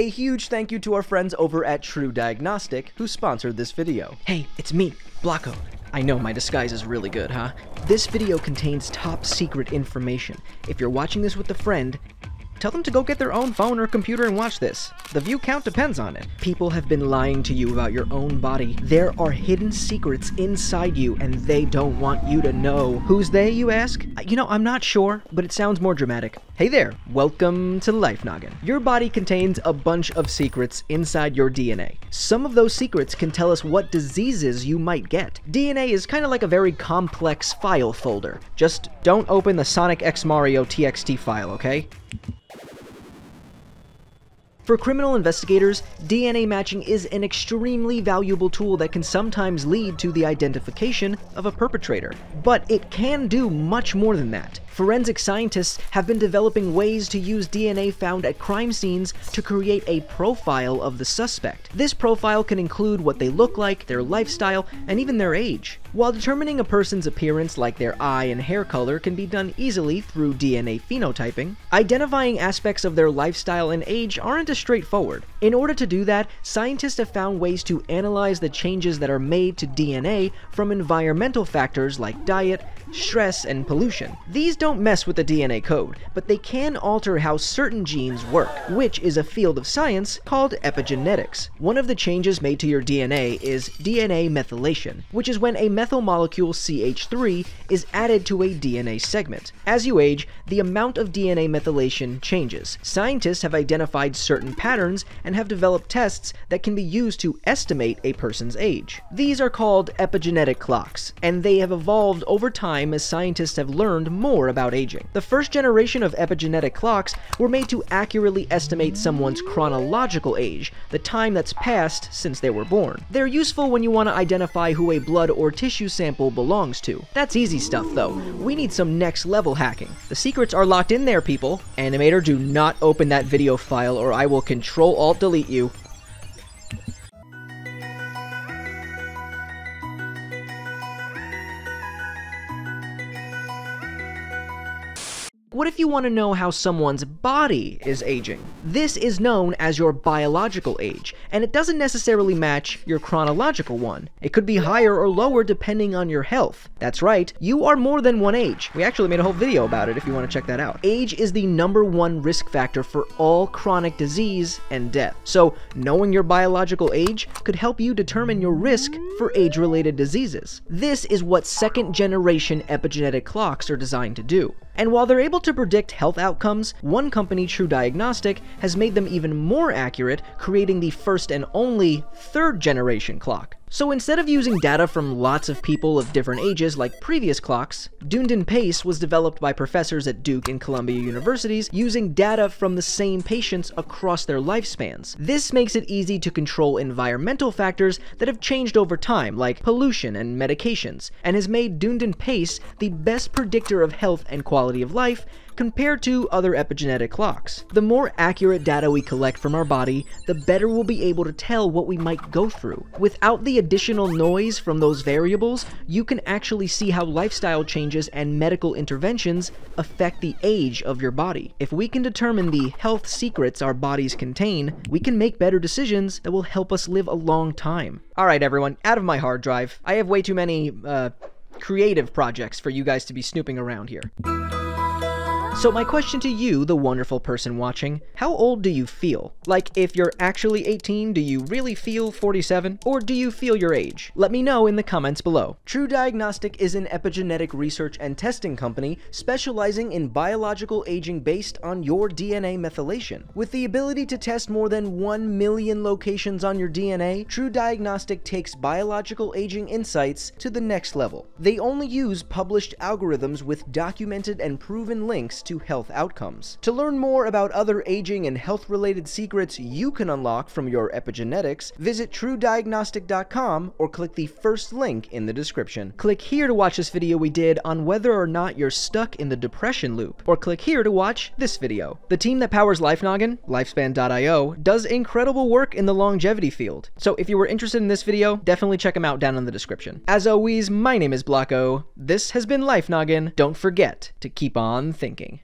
A huge thank you to our friends over at TruDiagnostic who sponsored this video. Hey, it's me, Blocko. I know my disguise is really good, huh? This video contains top secret information. If you're watching this with a friend, Tell them to go get their own phone or computer and watch this. The view count depends on it. People have been lying to you about your own body. There are hidden secrets inside you, and they don't want you to know. Who's they, you ask? Uh, you know, I'm not sure, but it sounds more dramatic. Hey there, welcome to Life Noggin. Your body contains a bunch of secrets inside your DNA. Some of those secrets can tell us what diseases you might get. DNA is kind of like a very complex file folder. Just don't open the Sonic X Mario TXT file, okay? For criminal investigators, DNA matching is an extremely valuable tool that can sometimes lead to the identification of a perpetrator. But it can do much more than that. Forensic scientists have been developing ways to use DNA found at crime scenes to create a profile of the suspect. This profile can include what they look like, their lifestyle, and even their age. While determining a person's appearance like their eye and hair color can be done easily through DNA phenotyping, identifying aspects of their lifestyle and age aren't as straightforward. In order to do that, scientists have found ways to analyze the changes that are made to DNA from environmental factors like diet, stress, and pollution. These don't mess with the DNA code, but they can alter how certain genes work, which is a field of science called epigenetics. One of the changes made to your DNA is DNA methylation, which is when a methyl molecule CH3 is added to a DNA segment. As you age, the amount of DNA methylation changes. Scientists have identified certain patterns and have developed tests that can be used to estimate a person's age. These are called epigenetic clocks, and they have evolved over time time as scientists have learned more about aging. The first generation of epigenetic clocks were made to accurately estimate someone's chronological age, the time that's passed since they were born. They're useful when you want to identify who a blood or tissue sample belongs to. That's easy stuff though. We need some next level hacking. The secrets are locked in there, people. Animator, do not open that video file or I will control alt delete you. What if you want to know how someone's body is aging? This is known as your biological age, and it doesn't necessarily match your chronological one. It could be higher or lower depending on your health. That's right, you are more than one age. We actually made a whole video about it if you want to check that out. Age is the number one risk factor for all chronic disease and death. So, knowing your biological age could help you determine your risk for age-related diseases. This is what second generation epigenetic clocks are designed to do. And while they're able to predict health outcomes, one company, TruDiagnostic, has made them even more accurate, creating the first and only third generation clock. So instead of using data from lots of people of different ages like previous clocks, Dunedin Pace was developed by professors at Duke and Columbia universities using data from the same patients across their lifespans. This makes it easy to control environmental factors that have changed over time, like pollution and medications, and has made Dunedin Pace the best predictor of health and quality of life compared to other epigenetic clocks. The more accurate data we collect from our body, the better we'll be able to tell what we might go through. Without the additional noise from those variables, you can actually see how lifestyle changes and medical interventions affect the age of your body. If we can determine the health secrets our bodies contain, we can make better decisions that will help us live a long time. Alright everyone, out of my hard drive. I have way too many, uh, creative projects for you guys to be snooping around here. So my question to you, the wonderful person watching, how old do you feel? Like, if you're actually 18, do you really feel 47? Or do you feel your age? Let me know in the comments below. TruDiagnostic is an epigenetic research and testing company specializing in biological aging based on your DNA methylation. With the ability to test more than 1 million locations on your DNA, TruDiagnostic takes biological aging insights to the next level. They only use published algorithms with documented and proven links to health outcomes. To learn more about other aging and health-related secrets you can unlock from your epigenetics, visit trudiagnostic.com or click the first link in the description. Click here to watch this video we did on whether or not you're stuck in the depression loop, or click here to watch this video. The team that powers LifeNoggin, Lifespan.io, does incredible work in the longevity field. So if you were interested in this video, definitely check them out down in the description. As always, my name is Blocko. This has been LifeNoggin. Don't forget to keep on thinking.